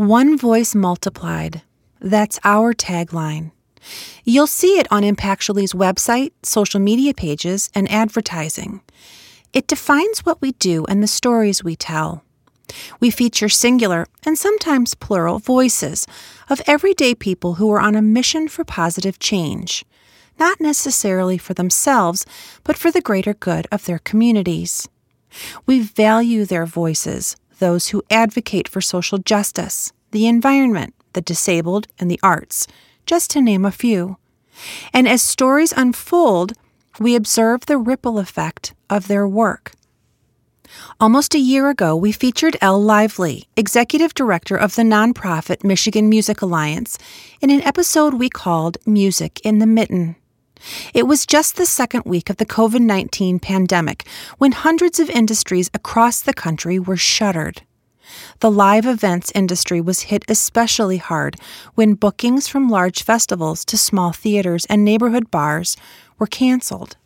One voice multiplied. That's our tagline. You'll see it on Impactually's website, social media pages, and advertising. It defines what we do and the stories we tell. We feature singular and sometimes plural voices of everyday people who are on a mission for positive change, not necessarily for themselves, but for the greater good of their communities. We value their voices, those who advocate for social justice, the environment, the disabled, and the arts, just to name a few. And as stories unfold, we observe the ripple effect of their work. Almost a year ago, we featured Elle Lively, executive director of the nonprofit Michigan Music Alliance, in an episode we called Music in the Mitten. It was just the second week of the COVID 19 pandemic when hundreds of industries across the country were shuttered. The live events industry was hit especially hard when bookings from large festivals to small theaters and neighborhood bars were canceled.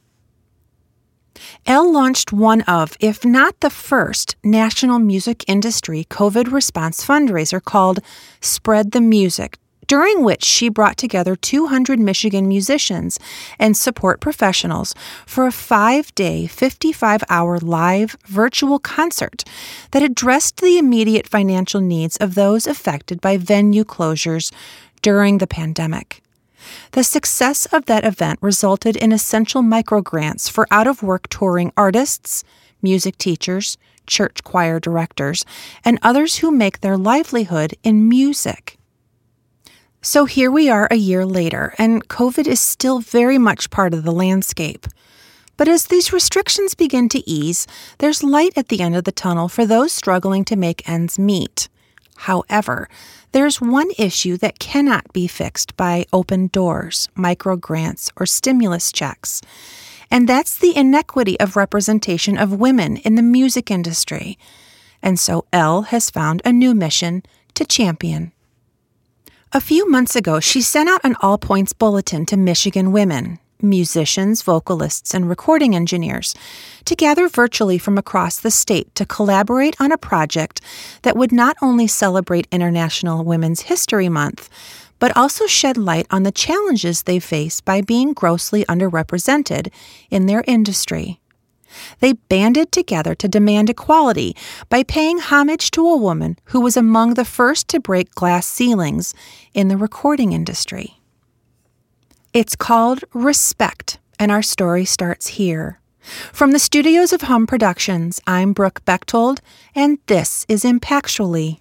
Elle launched one of, if not the first, national music industry COVID response fundraiser called Spread the Music, during which she brought together 200 Michigan musicians and support professionals for a five day, 55 hour live virtual concert that addressed the immediate financial needs of those affected by venue closures during the pandemic. The success of that event resulted in essential microgrants for out of work touring artists, music teachers, church choir directors, and others who make their livelihood in music. So here we are a year later, and COVID is still very much part of the landscape. But as these restrictions begin to ease, there's light at the end of the tunnel for those struggling to make ends meet. However, there's one issue that cannot be fixed by open doors, micro grants, or stimulus checks, and that's the inequity of representation of women in the music industry. And so Elle has found a new mission to champion. A few months ago, she sent out an all points bulletin to Michigan women, musicians, vocalists, and recording engineers to gather virtually from across the state to collaborate on a project that would not only celebrate International Women's History Month, but also shed light on the challenges they face by being grossly underrepresented in their industry. They banded together to demand equality by paying homage to a woman who was among the first to break glass ceilings in the recording industry. It's called Respect, and our story starts here. From the studios of Hum Productions, I'm Brooke Bechtold, and this is Impactually.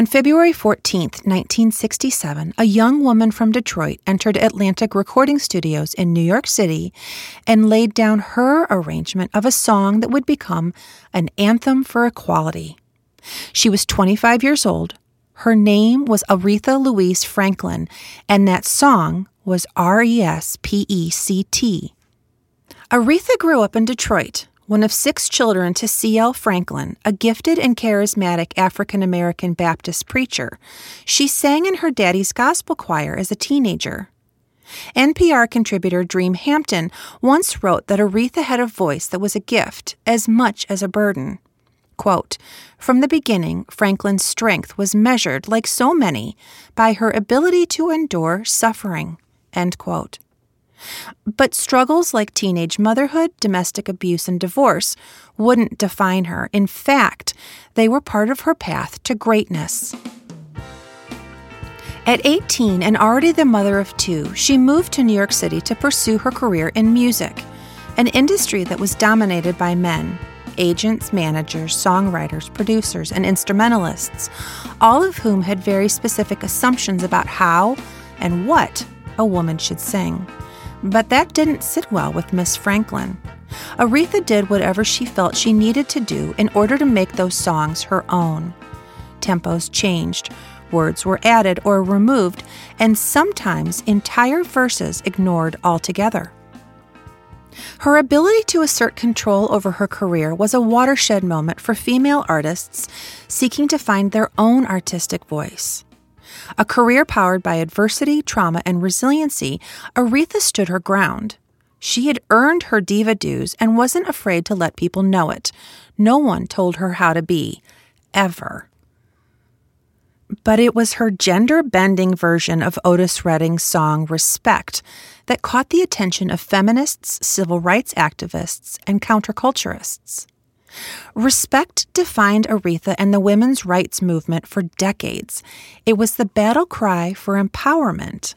On February 14, 1967, a young woman from Detroit entered Atlantic Recording Studios in New York City and laid down her arrangement of a song that would become an anthem for equality. She was 25 years old. Her name was Aretha Louise Franklin, and that song was R E S P E C T. Aretha grew up in Detroit, one of six children to C.L. Franklin, a gifted and charismatic African American Baptist preacher. She sang in her daddy's gospel choir as a teenager. NPR contributor Dream Hampton once wrote that Aretha had a voice that was a gift as much as a burden. Quote, From the beginning, Franklin's strength was measured, like so many, by her ability to endure suffering. End quote. But struggles like teenage motherhood, domestic abuse, and divorce wouldn't define her. In fact, they were part of her path to greatness. At 18 and already the mother of two, she moved to New York City to pursue her career in music, an industry that was dominated by men agents, managers, songwriters, producers, and instrumentalists, all of whom had very specific assumptions about how and what a woman should sing. But that didn't sit well with Miss Franklin. Aretha did whatever she felt she needed to do in order to make those songs her own. Tempos changed, words were added or removed, and sometimes entire verses ignored altogether. Her ability to assert control over her career was a watershed moment for female artists seeking to find their own artistic voice. A career powered by adversity, trauma, and resiliency, Aretha stood her ground. She had earned her diva dues and wasn't afraid to let people know it. No one told her how to be, ever. But it was her gender bending version of Otis Redding's song Respect that caught the attention of feminists, civil rights activists, and counterculturists. Respect defined Aretha and the women's rights movement for decades. It was the battle cry for empowerment.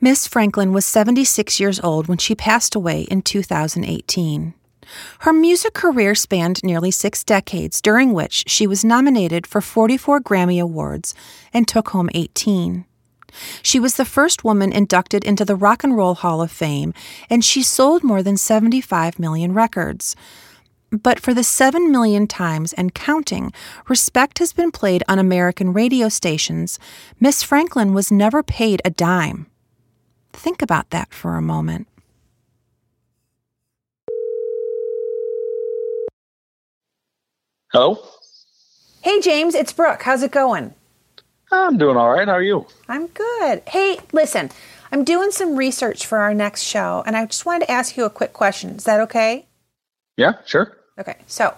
Miss Franklin was 76 years old when she passed away in 2018. Her music career spanned nearly six decades, during which she was nominated for 44 Grammy Awards and took home 18. She was the first woman inducted into the Rock and Roll Hall of Fame, and she sold more than 75 million records. But for the 7 million times and counting Respect has been played on American radio stations, Miss Franklin was never paid a dime. Think about that for a moment. Hello? Hey, James, it's Brooke. How's it going? I'm doing all right. How are you? I'm good. Hey, listen, I'm doing some research for our next show, and I just wanted to ask you a quick question. Is that okay? Yeah, sure. Okay. So,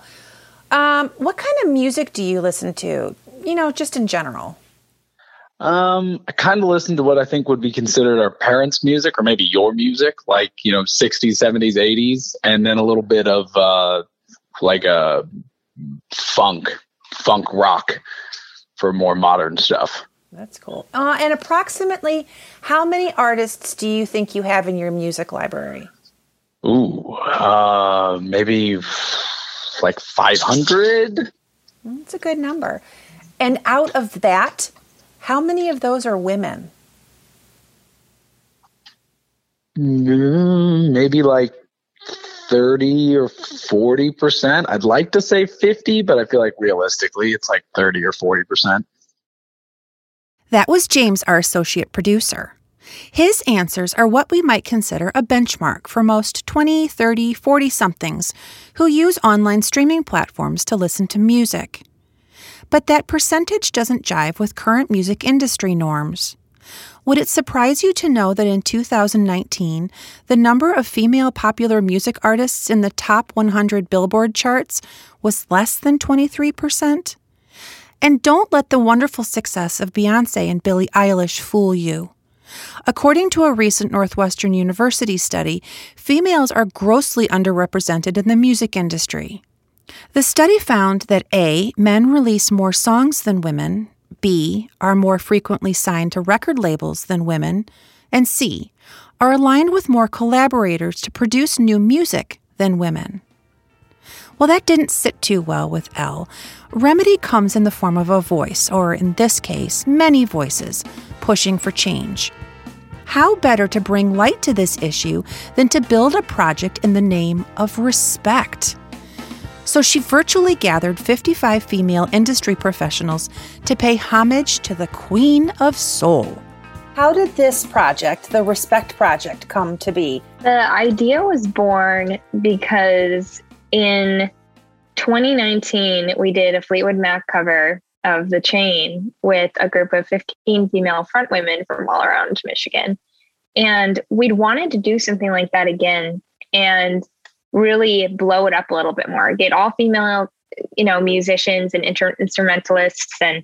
um, what kind of music do you listen to? You know, just in general. Um, I kind of listen to what I think would be considered our parents' music, or maybe your music, like you know, '60s, '70s, '80s, and then a little bit of uh, like a funk, funk rock for more modern stuff. That's cool. Uh, and approximately, how many artists do you think you have in your music library? Ooh, uh, maybe like 500. That's a good number. And out of that, how many of those are women? Mm, maybe like 30 or 40%. I'd like to say 50, but I feel like realistically it's like 30 or 40%. That was James, our associate producer. His answers are what we might consider a benchmark for most 20, 30, 40 somethings who use online streaming platforms to listen to music. But that percentage doesn't jive with current music industry norms. Would it surprise you to know that in 2019, the number of female popular music artists in the top 100 Billboard charts was less than 23%? And don't let the wonderful success of Beyonce and Billie Eilish fool you. According to a recent Northwestern University study, females are grossly underrepresented in the music industry. The study found that A, men release more songs than women, B, are more frequently signed to record labels than women, and C, are aligned with more collaborators to produce new music than women. Well, that didn't sit too well with Elle. Remedy comes in the form of a voice, or in this case, many voices, pushing for change. How better to bring light to this issue than to build a project in the name of respect? So she virtually gathered 55 female industry professionals to pay homage to the Queen of Soul. How did this project, the Respect Project, come to be? The idea was born because in 2019, we did a Fleetwood Mac cover of The Chain with a group of 15 female front women from all around Michigan. And we'd wanted to do something like that again. And really blow it up a little bit more, get all female, you know, musicians and inter- instrumentalists and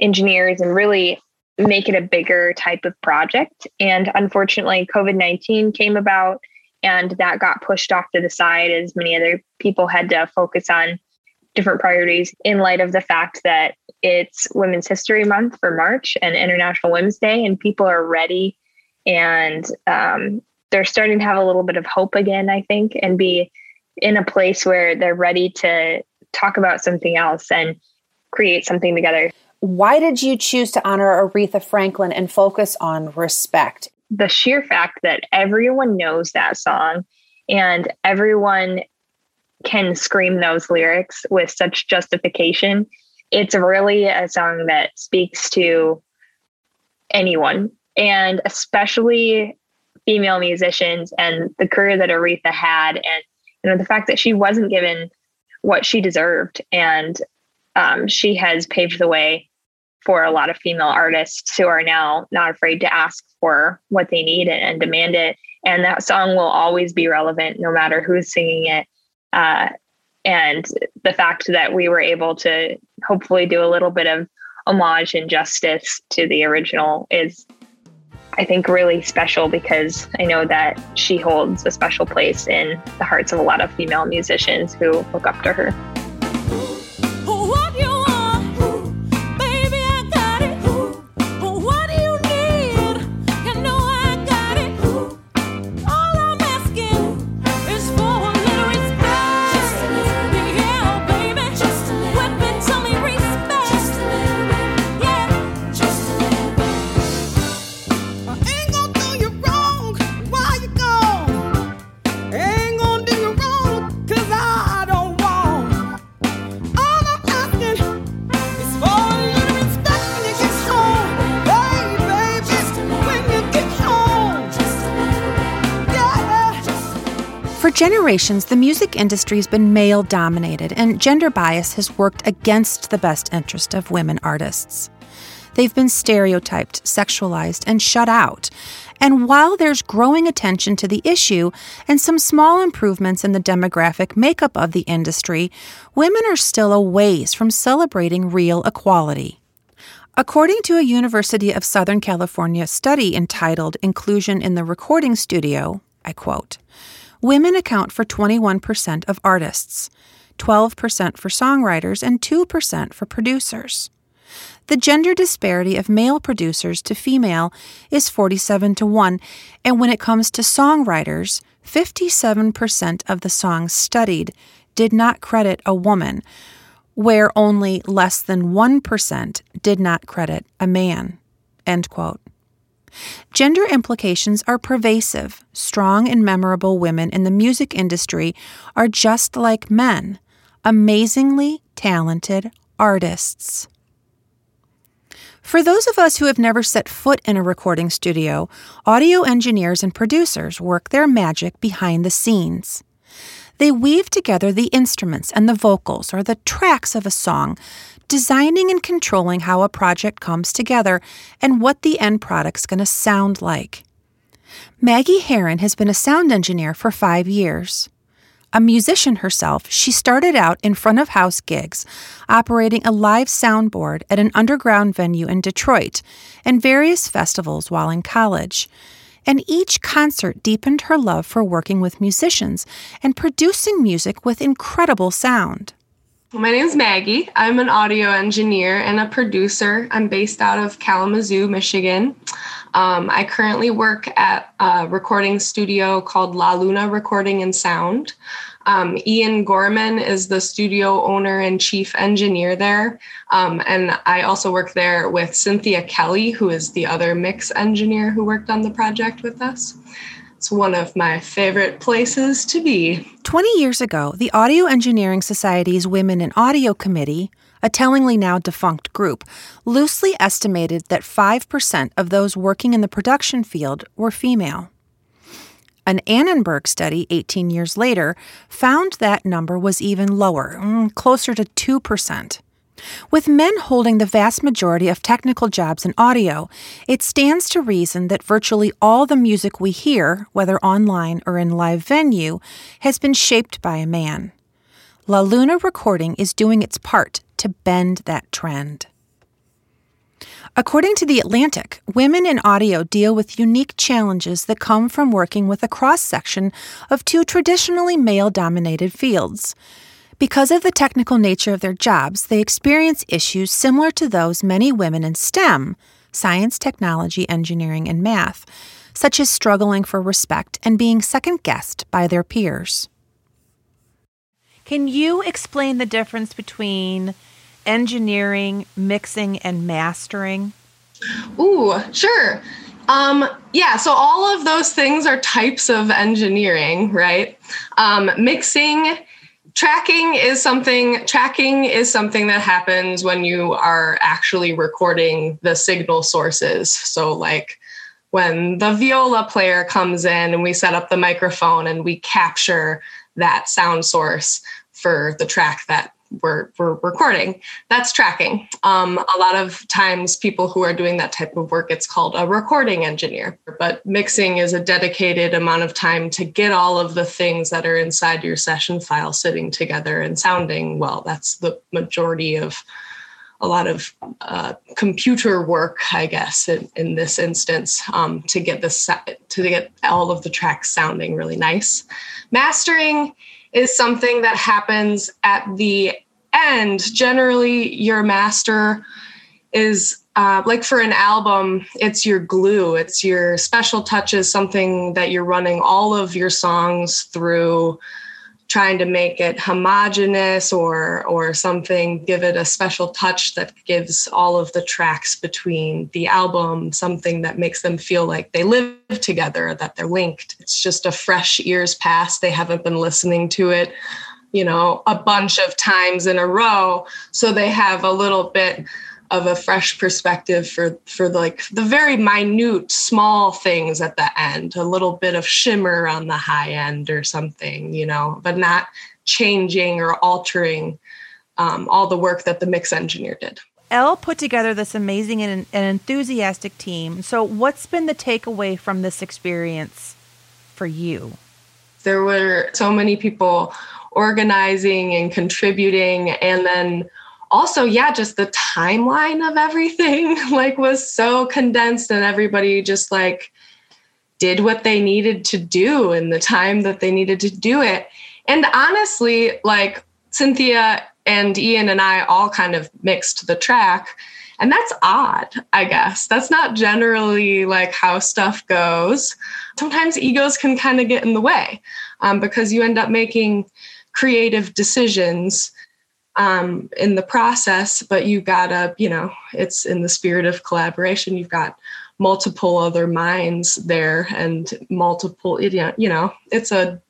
engineers and really make it a bigger type of project. And unfortunately, COVID 19 came about and that got pushed off to the side as many other people had to focus on different priorities in light of the fact that it's Women's History Month for March and International Women's Day, and people are ready and um, they're starting to have a little bit of hope again, I think, and be in a place where they're ready to talk about something else and create something together. Why did you choose to honor Aretha Franklin and focus on respect? The sheer fact that everyone knows that song and everyone can scream those lyrics with such justification. It's really a song that speaks to anyone and especially female musicians and the career that Aretha had, and you know the fact that she wasn't given what she deserved, and um, she has paved the way for a lot of female artists who are now not afraid to ask for what they need and, and demand it. And that song will always be relevant no matter who's singing it. Uh, and the fact that we were able to hopefully do a little bit of homage and justice to the original is I think really special because I know that she holds a special place in the hearts of a lot of female musicians who look up to her. Generations, the music industry has been male dominated, and gender bias has worked against the best interest of women artists. They've been stereotyped, sexualized, and shut out. And while there's growing attention to the issue and some small improvements in the demographic makeup of the industry, women are still a ways from celebrating real equality. According to a University of Southern California study entitled Inclusion in the Recording Studio, I quote, women account for 21% of artists, 12% for songwriters, and 2% for producers. The gender disparity of male producers to female is 47 to 1, and when it comes to songwriters, 57% of the songs studied did not credit a woman, where only less than 1% did not credit a man. End quote. Gender implications are pervasive. Strong and memorable women in the music industry are just like men, amazingly talented artists. For those of us who have never set foot in a recording studio, audio engineers and producers work their magic behind the scenes. They weave together the instruments and the vocals or the tracks of a song designing and controlling how a project comes together and what the end product's going to sound like. Maggie Heron has been a sound engineer for five years. A musician herself, she started out in front of house gigs, operating a live soundboard at an underground venue in Detroit and various festivals while in college. And each concert deepened her love for working with musicians and producing music with incredible sound. My name is Maggie. I'm an audio engineer and a producer. I'm based out of Kalamazoo, Michigan. Um, I currently work at a recording studio called La Luna Recording and Sound. Um, Ian Gorman is the studio owner and chief engineer there. Um, and I also work there with Cynthia Kelly, who is the other mix engineer who worked on the project with us. It's one of my favorite places to be. 20 years ago, the Audio Engineering Society's Women in Audio Committee, a tellingly now defunct group, loosely estimated that 5% of those working in the production field were female. An Annenberg study 18 years later found that number was even lower, mm, closer to 2%. With men holding the vast majority of technical jobs in audio, it stands to reason that virtually all the music we hear, whether online or in live venue, has been shaped by a man. La Luna Recording is doing its part to bend that trend. According to The Atlantic, women in audio deal with unique challenges that come from working with a cross section of two traditionally male dominated fields. Because of the technical nature of their jobs, they experience issues similar to those many women in STEM science, technology, engineering, and math such as struggling for respect and being second guessed by their peers. Can you explain the difference between engineering, mixing, and mastering? Ooh, sure. Um, yeah, so all of those things are types of engineering, right? Um, mixing tracking is something tracking is something that happens when you are actually recording the signal sources. So like when the viola player comes in and we set up the microphone and we capture that sound source for the track that we're, we're recording. That's tracking. Um, a lot of times, people who are doing that type of work, it's called a recording engineer. But mixing is a dedicated amount of time to get all of the things that are inside your session file sitting together and sounding well. That's the majority of a lot of uh, computer work, I guess, in, in this instance, um, to get this to get all of the tracks sounding really nice. Mastering is something that happens at the end. Generally, your master is uh, like for an album, it's your glue, it's your special touches, something that you're running all of your songs through trying to make it homogenous or or something. Give it a special touch that gives all of the tracks between the album something that makes them feel like they live together that they're linked. It's just a fresh ears past. They haven't been listening to it you know a bunch of times in a row so they have a little bit of a fresh perspective for for like the very minute small things at the end a little bit of shimmer on the high end or something you know but not changing or altering um, all the work that the mix engineer did Elle put together this amazing and, and enthusiastic team. So, what's been the takeaway from this experience for you? There were so many people organizing and contributing, and then also yeah just the timeline of everything like was so condensed and everybody just like did what they needed to do in the time that they needed to do it. And honestly like cynthia and ian and i all kind of mixed the track. And that's odd i guess. That's not generally like how stuff goes. Sometimes egos can kind of get in the way um, because you end up making creative decisions um, in the process, but you gotta, you know, it's in the spirit of collaboration. You've got multiple other minds there and multiple, you know, it's a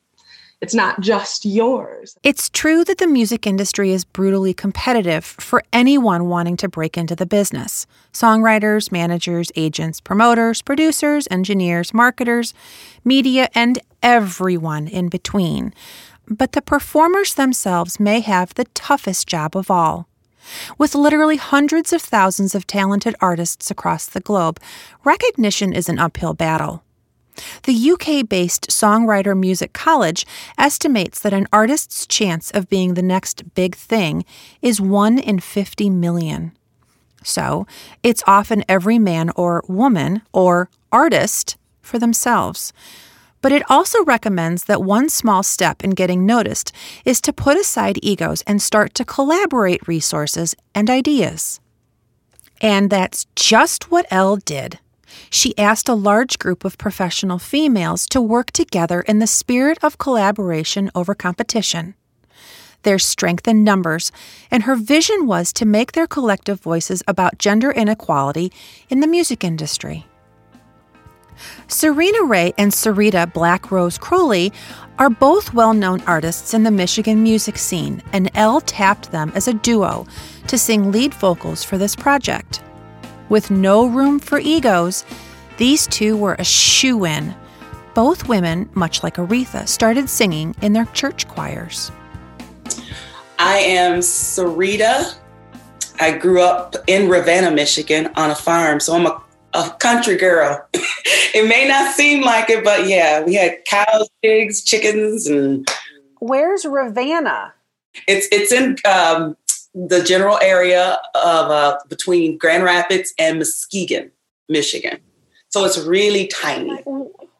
it's not just yours. It's true that the music industry is brutally competitive for anyone wanting to break into the business songwriters, managers, agents, promoters, producers, engineers, marketers, media, and everyone in between but the performers themselves may have the toughest job of all. With literally hundreds of thousands of talented artists across the globe, recognition is an uphill battle. The UK based Songwriter Music College estimates that an artist's chance of being the next big thing is 1 in 50 million. So, it's often every man or woman or artist for themselves but it also recommends that one small step in getting noticed is to put aside egos and start to collaborate resources and ideas. And that's just what Elle did. She asked a large group of professional females to work together in the spirit of collaboration over competition. There's strength in numbers, and her vision was to make their collective voices about gender inequality in the music industry. Serena Ray and Sarita Black Rose Crowley are both well known artists in the Michigan music scene, and Elle tapped them as a duo to sing lead vocals for this project. With no room for egos, these two were a shoo in. Both women, much like Aretha, started singing in their church choirs. I am Sarita. I grew up in Ravenna, Michigan on a farm, so I'm a a country girl. it may not seem like it, but yeah, we had cows, pigs, chickens, and. Where's Ravenna? It's it's in um, the general area of uh, between Grand Rapids and Muskegon, Michigan. So it's really tiny.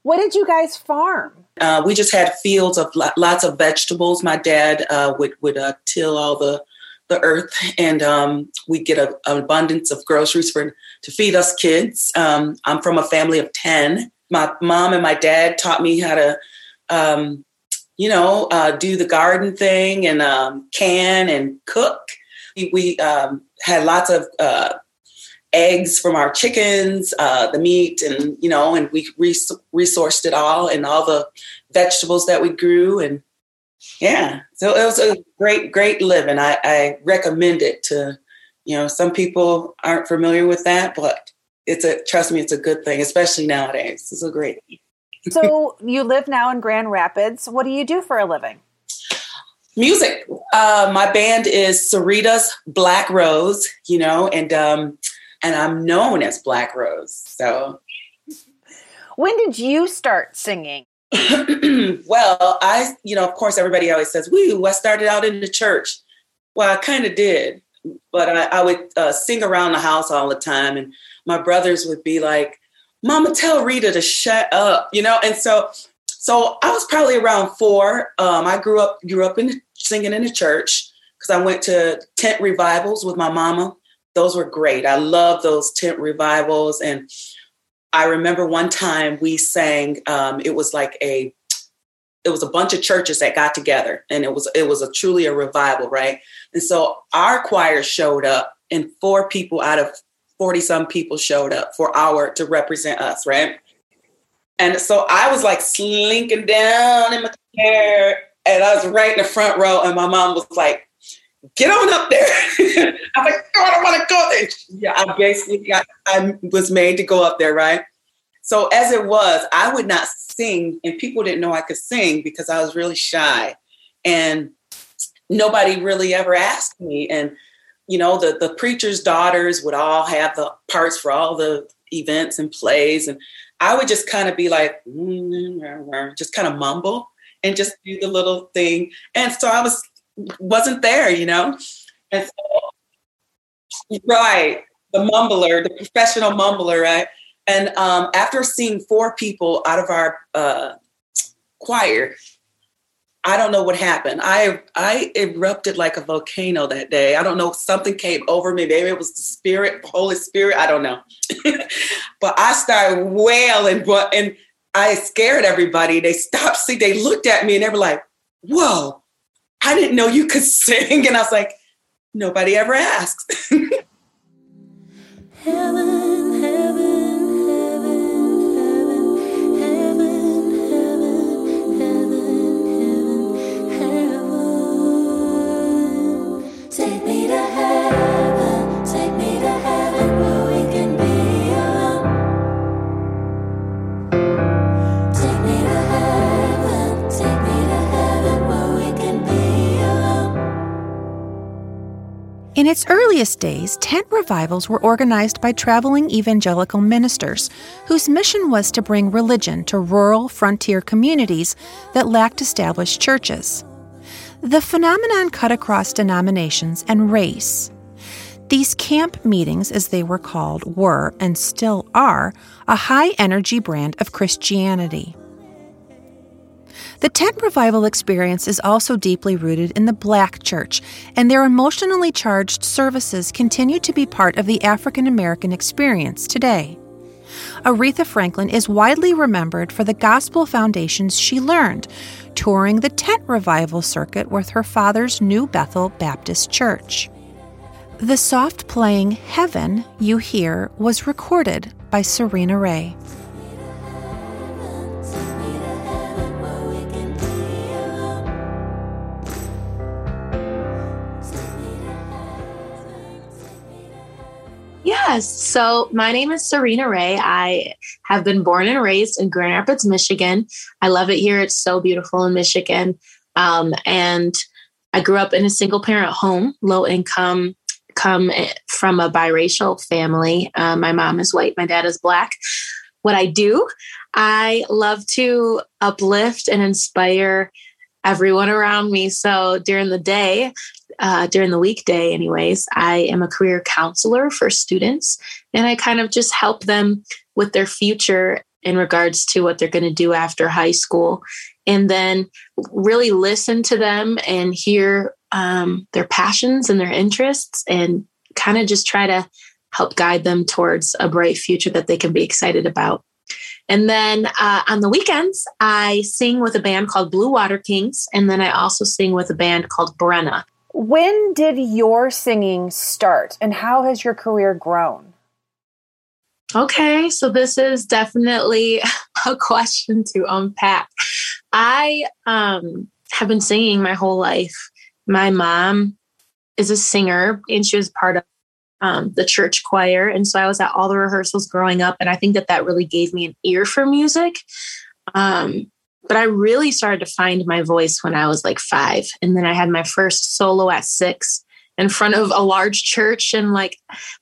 What did you guys farm? Uh, we just had fields of lots of vegetables. My dad uh, would would uh, till all the the earth, and um, we get a, an abundance of groceries for to feed us kids. Um, I'm from a family of ten. My mom and my dad taught me how to, um, you know, uh, do the garden thing and um, can and cook. We, we um, had lots of uh, eggs from our chickens, uh, the meat, and you know, and we res- resourced it all and all the vegetables that we grew and yeah so it was a great great living I, I recommend it to you know some people aren't familiar with that but it's a trust me it's a good thing especially nowadays it's a great so you live now in grand rapids what do you do for a living Music. Uh, my band is Sarita's Black Rose, you know, and um, and I'm known as Black Rose. So, when did you start singing? well, I, you know, of course, everybody always says, "Woo!" I started out in the church. Well, I kind of did, but I, I would uh, sing around the house all the time, and my brothers would be like, "Mama, tell Rita to shut up," you know. And so, so I was probably around four. Um, I grew up grew up in the, singing in the church because I went to tent revivals with my mama. Those were great. I love those tent revivals, and I remember one time we sang. Um, it was like a it was a bunch of churches that got together and it was it was a truly a revival right and so our choir showed up and four people out of 40 some people showed up for our to represent us right and so i was like slinking down in my chair and i was right in the front row and my mom was like get on up there. I was like oh, i don't want to go there yeah i basically got, i was made to go up there right? So as it was, I would not sing, and people didn't know I could sing because I was really shy, and nobody really ever asked me. And you know, the the preacher's daughters would all have the parts for all the events and plays, and I would just kind of be like, mm, mm, mm, just kind of mumble and just do the little thing. And so I was wasn't there, you know. And so, right, the mumbler, the professional mumbler, right? And um, after seeing four people out of our uh, choir, I don't know what happened. I I erupted like a volcano that day. I don't know. Something came over me. Maybe it was the spirit, Holy Spirit. I don't know. but I started wailing, but and I scared everybody. They stopped. See, they looked at me and they were like, "Whoa, I didn't know you could sing." And I was like, "Nobody ever asked." heaven, its earliest days, tent revivals were organized by traveling evangelical ministers whose mission was to bring religion to rural frontier communities that lacked established churches. The phenomenon cut across denominations and race. These camp meetings, as they were called, were, and still are, a high energy brand of Christianity. The tent revival experience is also deeply rooted in the Black church, and their emotionally charged services continue to be part of the African American experience today. Aretha Franklin is widely remembered for the gospel foundations she learned, touring the tent revival circuit with her father's New Bethel Baptist Church. The soft playing Heaven you hear was recorded by Serena Ray. Yes. So my name is Serena Ray. I have been born and raised in Grand Rapids, Michigan. I love it here. It's so beautiful in Michigan. Um, and I grew up in a single parent home, low income, come from a biracial family. Uh, my mom is white, my dad is black. What I do, I love to uplift and inspire everyone around me. So during the day, uh, during the weekday, anyways, I am a career counselor for students and I kind of just help them with their future in regards to what they're going to do after high school. And then really listen to them and hear um, their passions and their interests and kind of just try to help guide them towards a bright future that they can be excited about. And then uh, on the weekends, I sing with a band called Blue Water Kings. And then I also sing with a band called Brenna. When did your singing start and how has your career grown? Okay, so this is definitely a question to unpack. I um, have been singing my whole life. My mom is a singer and she was part of um, the church choir. And so I was at all the rehearsals growing up. And I think that that really gave me an ear for music. Um, but I really started to find my voice when I was like five. And then I had my first solo at six in front of a large church. And like,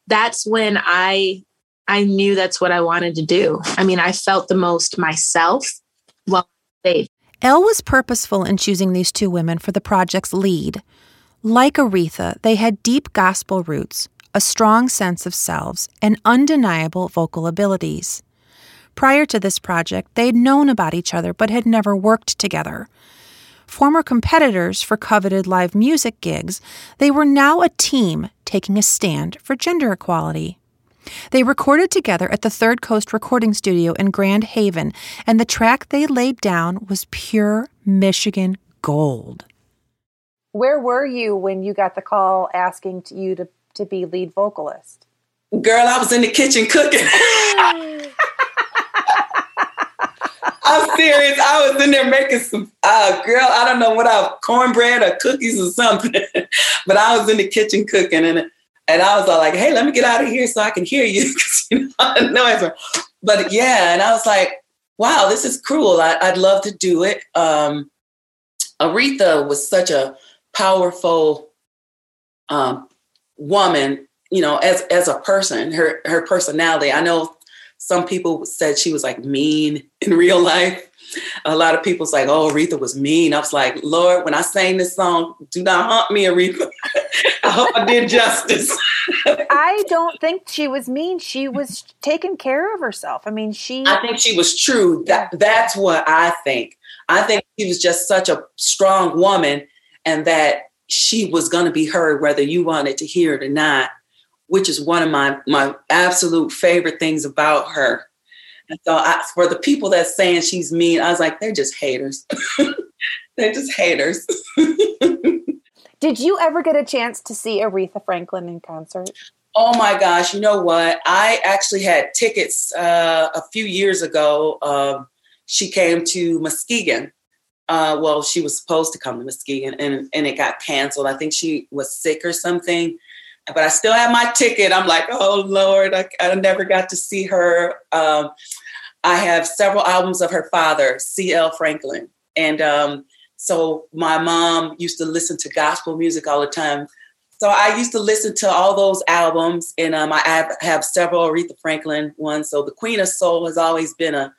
that's when I, I knew that's what I wanted to do. I mean, I felt the most myself while safe. Elle was purposeful in choosing these two women for the project's lead. Like Aretha, they had deep gospel roots, a strong sense of selves, and undeniable vocal abilities. Prior to this project, they'd known about each other but had never worked together. Former competitors for coveted live music gigs, they were now a team taking a stand for gender equality. They recorded together at the Third Coast Recording Studio in Grand Haven, and the track they laid down was pure Michigan gold. Where were you when you got the call asking to you to, to be lead vocalist? Girl, I was in the kitchen cooking. I'm serious. I was in there making some, uh, girl, I don't know what I, cornbread or cookies or something, but I was in the kitchen cooking and and I was all like, hey, let me get out of here so I can hear you. you know, no But yeah, and I was like, wow, this is cruel. I, would love to do it. Um, Aretha was such a powerful um, woman, you know, as as a person, her her personality. I know some people said she was like mean in real life. A lot of people's like, oh, Aretha was mean. I was like, Lord, when I sang this song, do not haunt me, Aretha. I hope I did justice. I don't think she was mean. She was taking care of herself. I mean, she. I think she was true. That that's what I think. I think she was just such a strong woman, and that she was going to be heard whether you wanted to hear it or not which is one of my my absolute favorite things about her. And so I, for the people that's saying she's mean, I was like, they're just haters. they're just haters. Did you ever get a chance to see Aretha Franklin in concert? Oh my gosh, you know what? I actually had tickets uh, a few years ago. Um, she came to Muskegon. Uh, well, she was supposed to come to Muskegon and, and it got canceled. I think she was sick or something but I still have my ticket. I'm like, oh Lord, I, I never got to see her. Um, I have several albums of her father, C.L. Franklin. And um, so my mom used to listen to gospel music all the time. So I used to listen to all those albums, and um, I have, have, several Aretha Franklin ones. So the Queen of Soul has always been a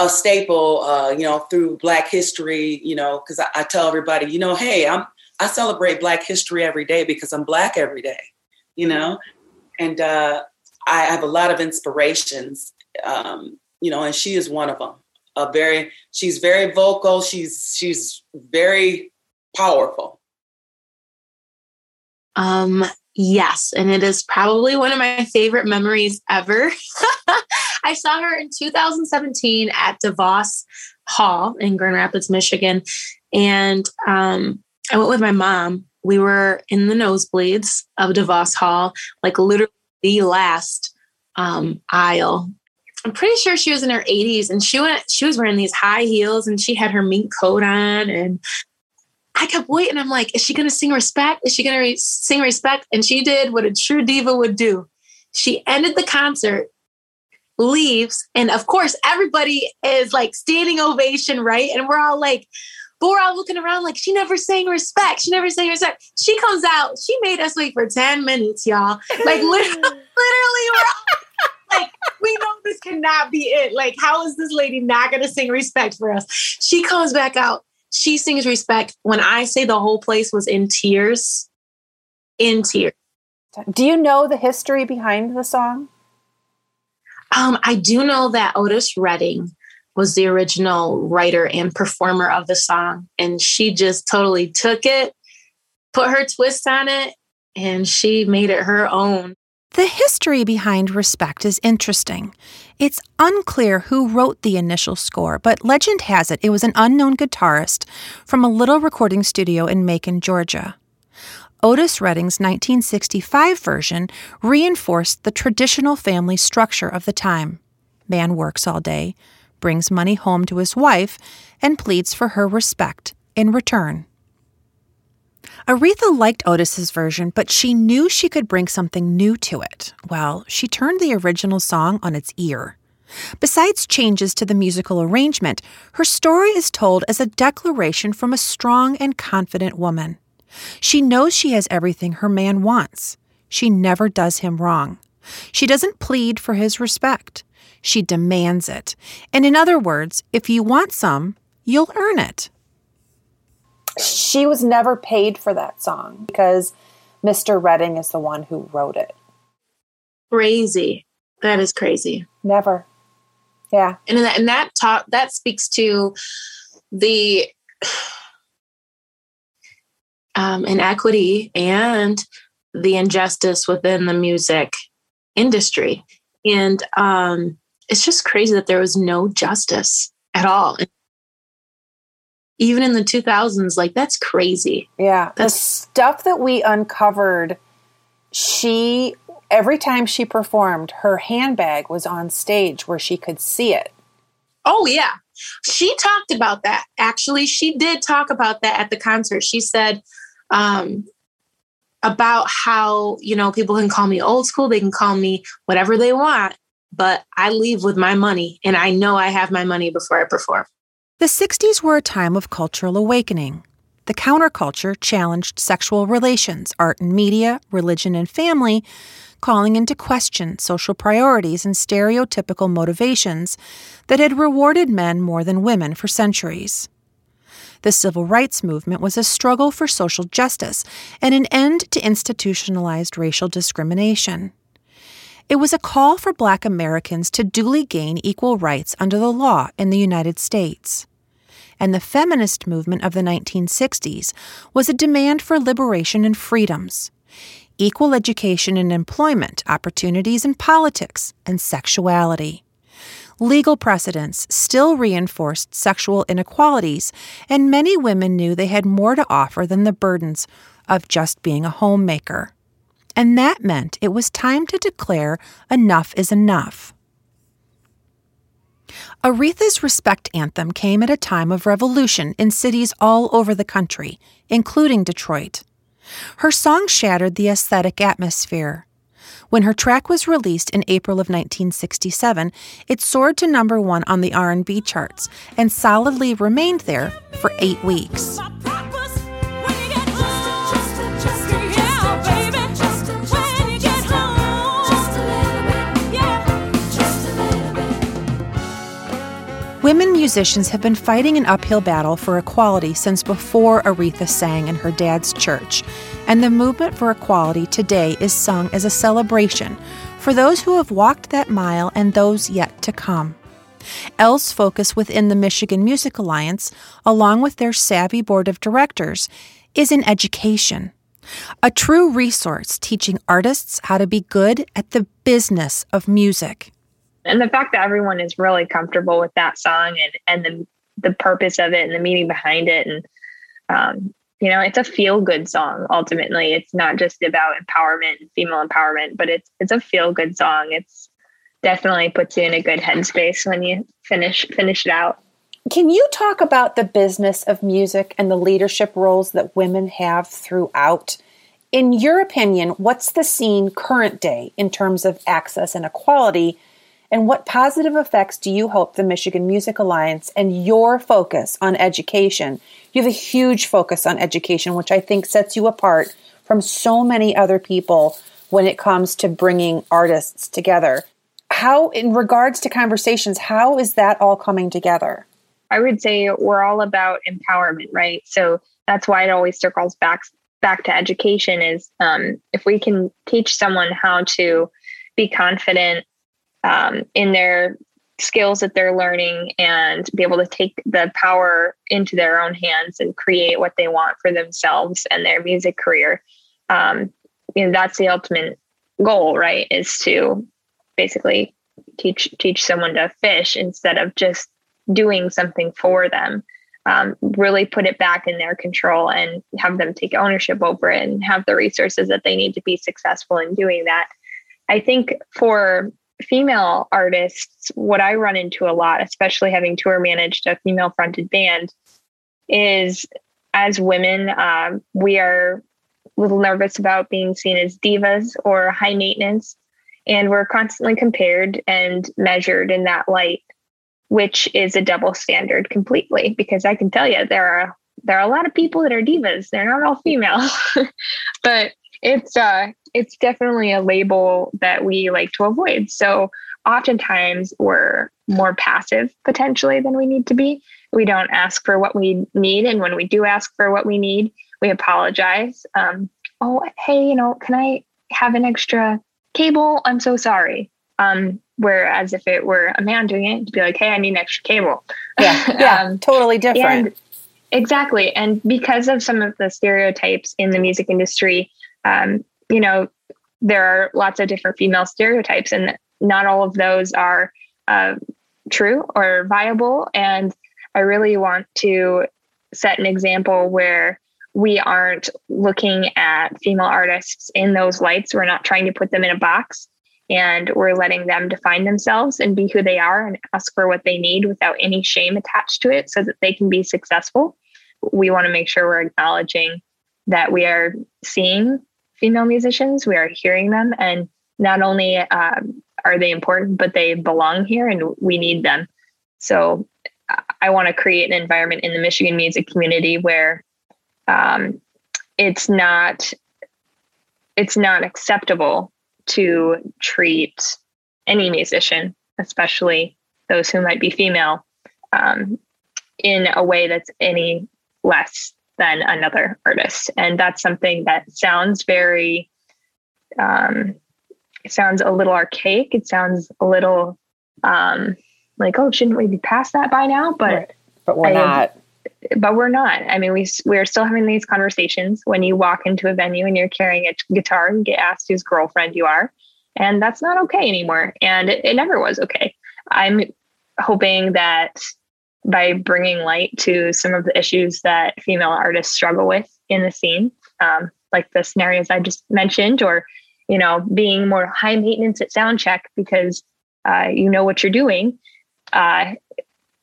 a staple, uh, you know, through Black history. You know, because I, I tell everybody, you know, hey, I'm I celebrate Black History every day because I'm Black every day, you know, and uh, I have a lot of inspirations, um, you know, and she is one of them. A very, she's very vocal. She's she's very powerful. Um, yes, and it is probably one of my favorite memories ever. I saw her in 2017 at DeVos Hall in Grand Rapids, Michigan, and um, I went with my mom. We were in the nosebleeds of DeVos Hall, like literally the last um, aisle. I'm pretty sure she was in her 80s and she went she was wearing these high heels and she had her mink coat on and I kept waiting. I'm like, is she going to sing respect? Is she going to re- sing respect? And she did what a true diva would do. She ended the concert, leaves, and of course, everybody is like standing ovation, right? And we're all like, but we're all looking around like she never sang respect. She never sang respect. She comes out. She made us wait for 10 minutes, y'all. Like literally, literally we're like, we know this cannot be it. Like, how is this lady not gonna sing respect for us? She comes back out. She sings respect. When I say the whole place was in tears, in tears. Do you know the history behind the song? Um, I do know that Otis Redding was the original writer and performer of the song. And she just totally took it, put her twist on it, and she made it her own. The history behind Respect is interesting. It's unclear who wrote the initial score, but legend has it it was an unknown guitarist from a little recording studio in Macon, Georgia. Otis Redding's 1965 version reinforced the traditional family structure of the time. Man works all day, brings money home to his wife, and pleads for her respect in return. Aretha liked Otis's version, but she knew she could bring something new to it. Well, she turned the original song on its ear. Besides changes to the musical arrangement, her story is told as a declaration from a strong and confident woman. She knows she has everything her man wants. She never does him wrong. She doesn't plead for his respect. She demands it. And in other words, if you want some, you'll earn it. She was never paid for that song because Mr. Redding is the one who wrote it. Crazy. That is crazy. Never. Yeah. And that, and that talk that speaks to the um, inequity and the injustice within the music industry. And um, it's just crazy that there was no justice at all. Even in the 2000s, like that's crazy. Yeah. That's, the stuff that we uncovered, she, every time she performed, her handbag was on stage where she could see it. Oh, yeah. She talked about that. Actually, she did talk about that at the concert. She said, um, about how, you know, people can call me old school, they can call me whatever they want, but I leave with my money and I know I have my money before I perform. The 60s were a time of cultural awakening. The counterculture challenged sexual relations, art and media, religion and family, calling into question social priorities and stereotypical motivations that had rewarded men more than women for centuries. The civil rights movement was a struggle for social justice and an end to institutionalized racial discrimination. It was a call for Black Americans to duly gain equal rights under the law in the United States. And the feminist movement of the 1960s was a demand for liberation and freedoms equal education and employment opportunities in politics and sexuality legal precedents still reinforced sexual inequalities, and many women knew they had more to offer than the burdens of just being a homemaker. And that meant it was time to declare enough is enough. Aretha's respect anthem came at a time of revolution in cities all over the country, including Detroit. Her song shattered the aesthetic atmosphere. When her track was released in April of 1967, it soared to number 1 on the R&B charts and solidly remained there for 8 weeks. Women musicians have been fighting an uphill battle for equality since before Aretha sang in her dad's church, and the movement for equality today is sung as a celebration for those who have walked that mile and those yet to come. ELLE's focus within the Michigan Music Alliance, along with their savvy board of directors, is in education. A true resource teaching artists how to be good at the business of music and the fact that everyone is really comfortable with that song and and the the purpose of it and the meaning behind it. And um, you know it's a feel good song ultimately. It's not just about empowerment and female empowerment but it's it's a feel good song. It's definitely puts you in a good headspace when you finish finish it out. Can you talk about the business of music and the leadership roles that women have throughout? In your opinion what's the scene current day in terms of access and equality and what positive effects do you hope the Michigan Music Alliance and your focus on education? You have a huge focus on education, which I think sets you apart from so many other people when it comes to bringing artists together. How, in regards to conversations, how is that all coming together? I would say we're all about empowerment, right? So that's why it always circles back back to education. Is um, if we can teach someone how to be confident um, in their skills that they're learning and be able to take the power into their own hands and create what they want for themselves and their music career. Um, you know, that's the ultimate goal, right? Is to basically teach teach someone to fish instead of just doing something for them. Um, really put it back in their control and have them take ownership over it and have the resources that they need to be successful in doing that. I think for female artists, what I run into a lot, especially having tour managed a female fronted band, is as women, um, we are a little nervous about being seen as divas or high maintenance. and we're constantly compared and measured in that light, which is a double standard completely. Because I can tell you there are there are a lot of people that are divas. They're not all female, but it's uh it's definitely a label that we like to avoid. So oftentimes we're more passive potentially than we need to be. We don't ask for what we need, and when we do ask for what we need, we apologize. Um, oh, hey, you know, can I have an extra cable? I'm so sorry. Um, whereas if it were a man doing it, to be like, hey, I need an extra cable. Yeah, yeah, um, totally different. And exactly. And because of some of the stereotypes in the music industry, um, you know, there are lots of different female stereotypes, and not all of those are uh, true or viable. And I really want to set an example where we aren't looking at female artists in those lights. We're not trying to put them in a box and we're letting them define themselves and be who they are and ask for what they need without any shame attached to it so that they can be successful. We want to make sure we're acknowledging that we are seeing female musicians, we are hearing them, and not only um, are they important, but they belong here and we need them. So I want to create an environment in the Michigan music community where um, it's not it's not acceptable to treat any musician, especially those who might be female, um, in a way that's any less than another artist. And that's something that sounds very, um, it sounds a little archaic. It sounds a little um, like, oh, shouldn't we be past that by now? But but we're I, not but we're not. I mean, we we're still having these conversations when you walk into a venue and you're carrying a guitar and get asked whose girlfriend you are, and that's not okay anymore. And it, it never was okay. I'm hoping that by bringing light to some of the issues that female artists struggle with in the scene, um, like the scenarios I just mentioned, or you know, being more high maintenance at sound check because uh, you know what you're doing. Uh,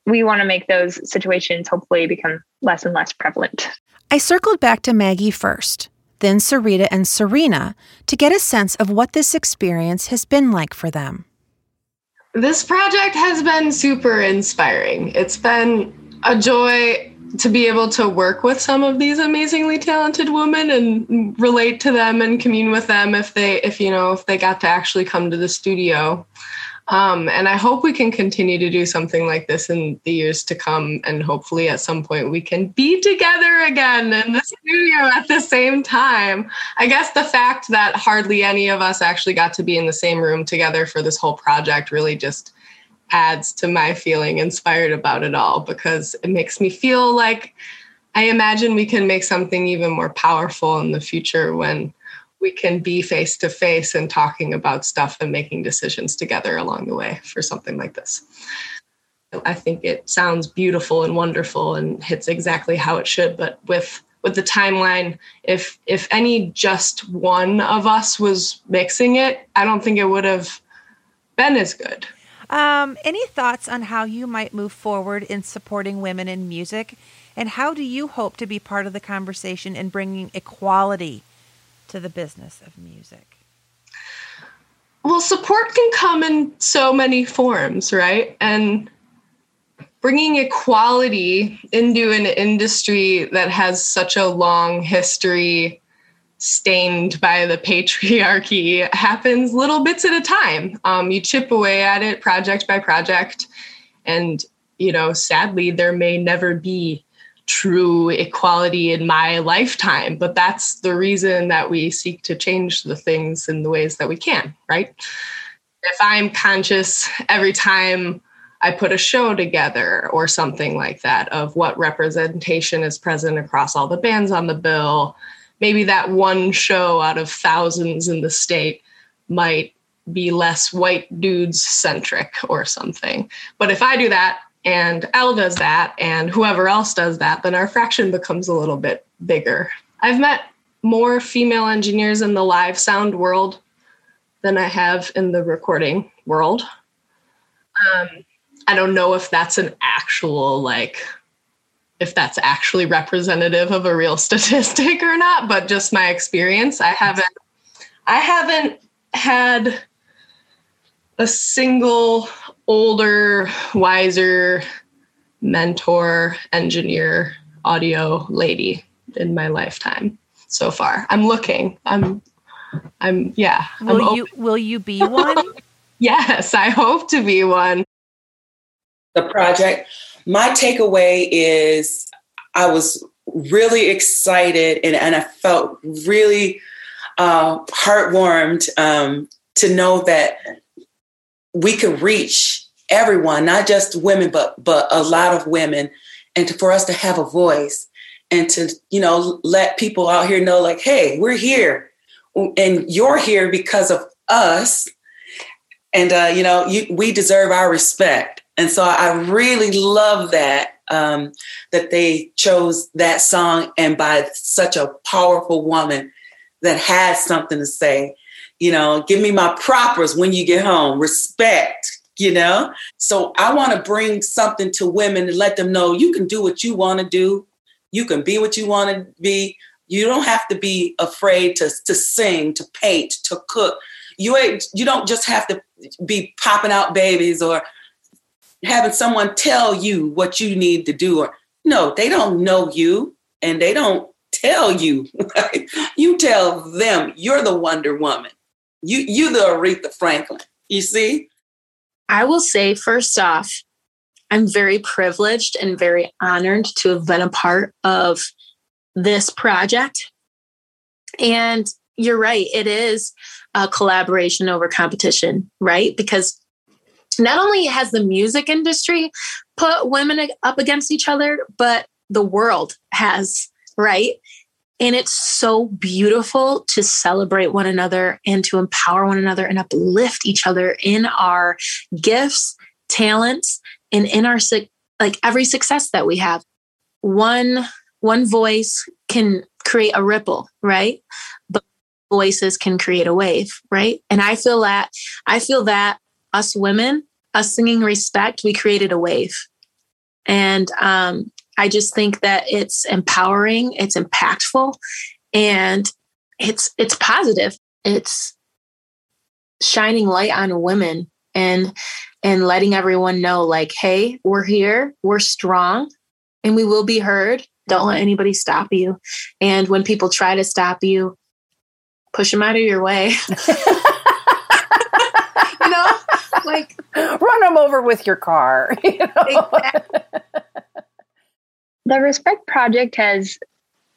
we want to make those situations hopefully become less and less prevalent. I circled back to Maggie first, then Sarita and Serena to get a sense of what this experience has been like for them. This project has been super inspiring. It's been a joy to be able to work with some of these amazingly talented women and relate to them and commune with them if they if you know if they got to actually come to the studio um, and I hope we can continue to do something like this in the years to come. And hopefully, at some point, we can be together again in the studio at the same time. I guess the fact that hardly any of us actually got to be in the same room together for this whole project really just adds to my feeling inspired about it all because it makes me feel like I imagine we can make something even more powerful in the future when we can be face to face and talking about stuff and making decisions together along the way for something like this. I think it sounds beautiful and wonderful and hits exactly how it should, but with with the timeline, if if any just one of us was mixing it, I don't think it would have been as good. Um, any thoughts on how you might move forward in supporting women in music? And how do you hope to be part of the conversation in bringing equality to the business of music? Well, support can come in so many forms, right? And bringing equality into an industry that has such a long history stained by the patriarchy happens little bits at a time. Um, you chip away at it project by project. And, you know, sadly, there may never be true equality in my lifetime but that's the reason that we seek to change the things in the ways that we can right? If i'm conscious every time i put a show together or something like that of what representation is present across all the bands on the bill maybe that one show out of thousands in the state might be less white dudes centric or something. But if i do that and Elle does that, and whoever else does that, then our fraction becomes a little bit bigger. I've met more female engineers in the live sound world than I have in the recording world. Um, I don't know if that's an actual, like, if that's actually representative of a real statistic or not, but just my experience. I haven't, I haven't had a single older, wiser mentor, engineer, audio lady in my lifetime so far. I'm looking. I'm I'm yeah. Will I'm you will you be one? yes, I hope to be one. The project. My takeaway is I was really excited and, and I felt really uh, heartwarmed um, to know that we could reach everyone, not just women, but but a lot of women, and to, for us to have a voice and to you know let people out here know like, hey, we're here, and you're here because of us, and uh, you know you, we deserve our respect. And so I really love that um, that they chose that song and by such a powerful woman that has something to say. You know, give me my propers when you get home. Respect, you know? So I want to bring something to women and let them know you can do what you want to do. You can be what you want to be. You don't have to be afraid to, to sing, to paint, to cook. You ain't, you don't just have to be popping out babies or having someone tell you what you need to do or no, they don't know you and they don't tell you. you tell them you're the Wonder Woman. You you the Aretha Franklin. You see? I will say first off, I'm very privileged and very honored to have been a part of this project. And you're right, it is a collaboration over competition, right? Because not only has the music industry put women up against each other, but the world has, right? And it's so beautiful to celebrate one another and to empower one another and uplift each other in our gifts, talents, and in our like every success that we have. One one voice can create a ripple, right? But voices can create a wave, right? And I feel that I feel that us women, us singing respect, we created a wave. And um, I just think that it's empowering, it's impactful, and it's it's positive. It's shining light on women and and letting everyone know like, hey, we're here, we're strong, and we will be heard. Don't let anybody stop you. And when people try to stop you, push them out of your way. you know, like run them over with your car. You know? exactly the Respect Project has,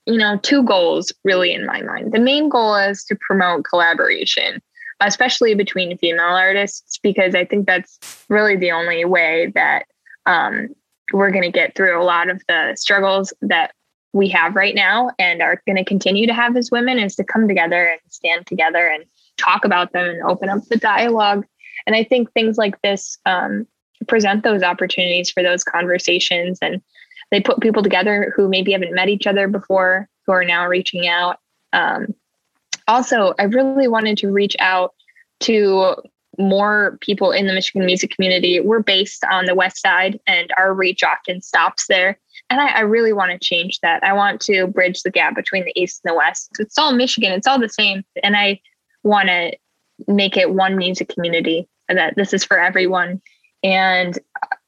you know, two goals really in my mind. The main goal is to promote collaboration, especially between female artists, because I think that's really the only way that um, we're going to get through a lot of the struggles that we have right now and are going to continue to have as women is to come together and stand together and talk about them and open up the dialogue. And I think things like this um, present those opportunities for those conversations and they put people together who maybe haven't met each other before who are now reaching out. Um, also i really wanted to reach out to more people in the michigan music community. We're based on the west side and our reach often stops there. And I, I really want to change that. I want to bridge the gap between the east and the west. It's all michigan. It's all the same. And i want to make it one music community that this is for everyone. And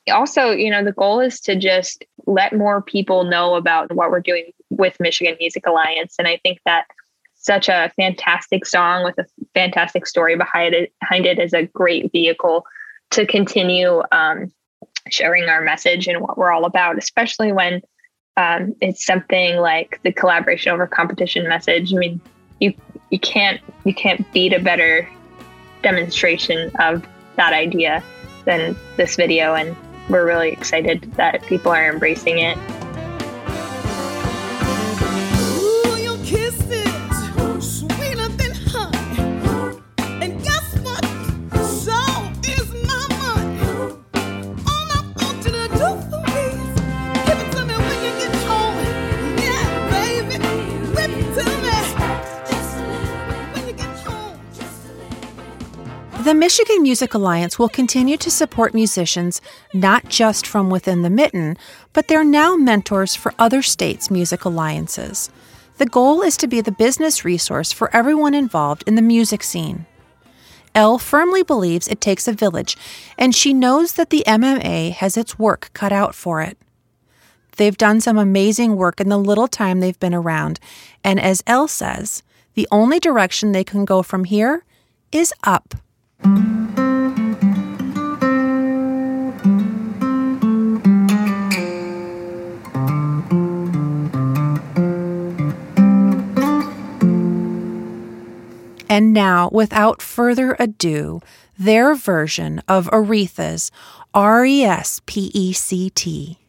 also, you know, the goal is to just let more people know about what we're doing with Michigan Music Alliance. And I think that such a fantastic song with a fantastic story behind it, behind it is a great vehicle to continue um, sharing our message and what we're all about, especially when um, it's something like the collaboration over competition message. I mean, you you can't you can't beat a better demonstration of that idea than this video and we're really excited that people are embracing it. Michigan Music Alliance will continue to support musicians not just from within the mitten, but they're now mentors for other states' music alliances. The goal is to be the business resource for everyone involved in the music scene. Elle firmly believes it takes a village, and she knows that the MMA has its work cut out for it. They've done some amazing work in the little time they've been around, and as Elle says, the only direction they can go from here is up. And now, without further ado, their version of Aretha's R E S P E C T.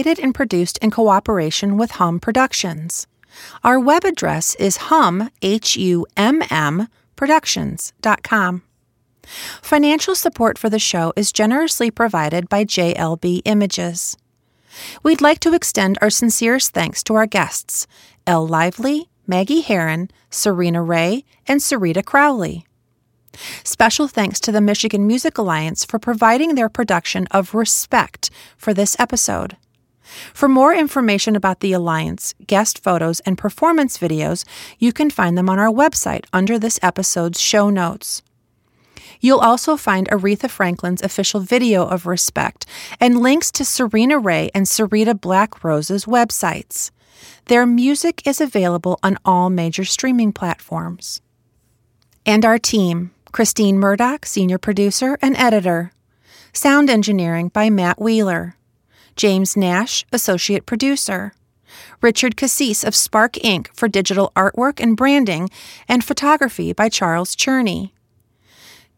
created and produced in cooperation with Humm Productions. Our web address is hum, H-U-M-M, productions.com. Financial support for the show is generously provided by JLB Images. We'd like to extend our sincerest thanks to our guests, Elle Lively, Maggie Herron, Serena Ray, and Sarita Crowley. Special thanks to the Michigan Music Alliance for providing their production of Respect for this episode. For more information about the Alliance, guest photos, and performance videos, you can find them on our website under this episode's show notes. You'll also find Aretha Franklin's official video of Respect and links to Serena Ray and Sarita Blackrose's websites. Their music is available on all major streaming platforms. And our team Christine Murdoch, senior producer and editor. Sound engineering by Matt Wheeler. James Nash, associate producer. Richard Cassis of Spark Inc. for digital artwork and branding, and photography by Charles Cherney.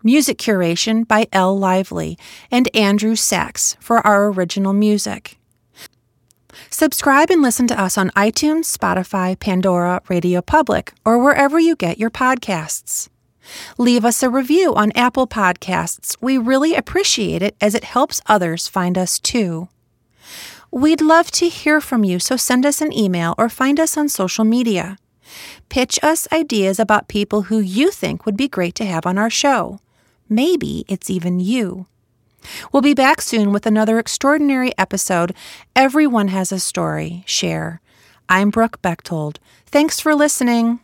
Music curation by Elle Lively and Andrew Sachs for our original music. Subscribe and listen to us on iTunes, Spotify, Pandora, Radio Public, or wherever you get your podcasts. Leave us a review on Apple Podcasts. We really appreciate it as it helps others find us too. We'd love to hear from you, so send us an email or find us on social media. Pitch us ideas about people who you think would be great to have on our show. Maybe it's even you. We'll be back soon with another extraordinary episode. Everyone has a story. Share. I'm Brooke Bechtold. Thanks for listening.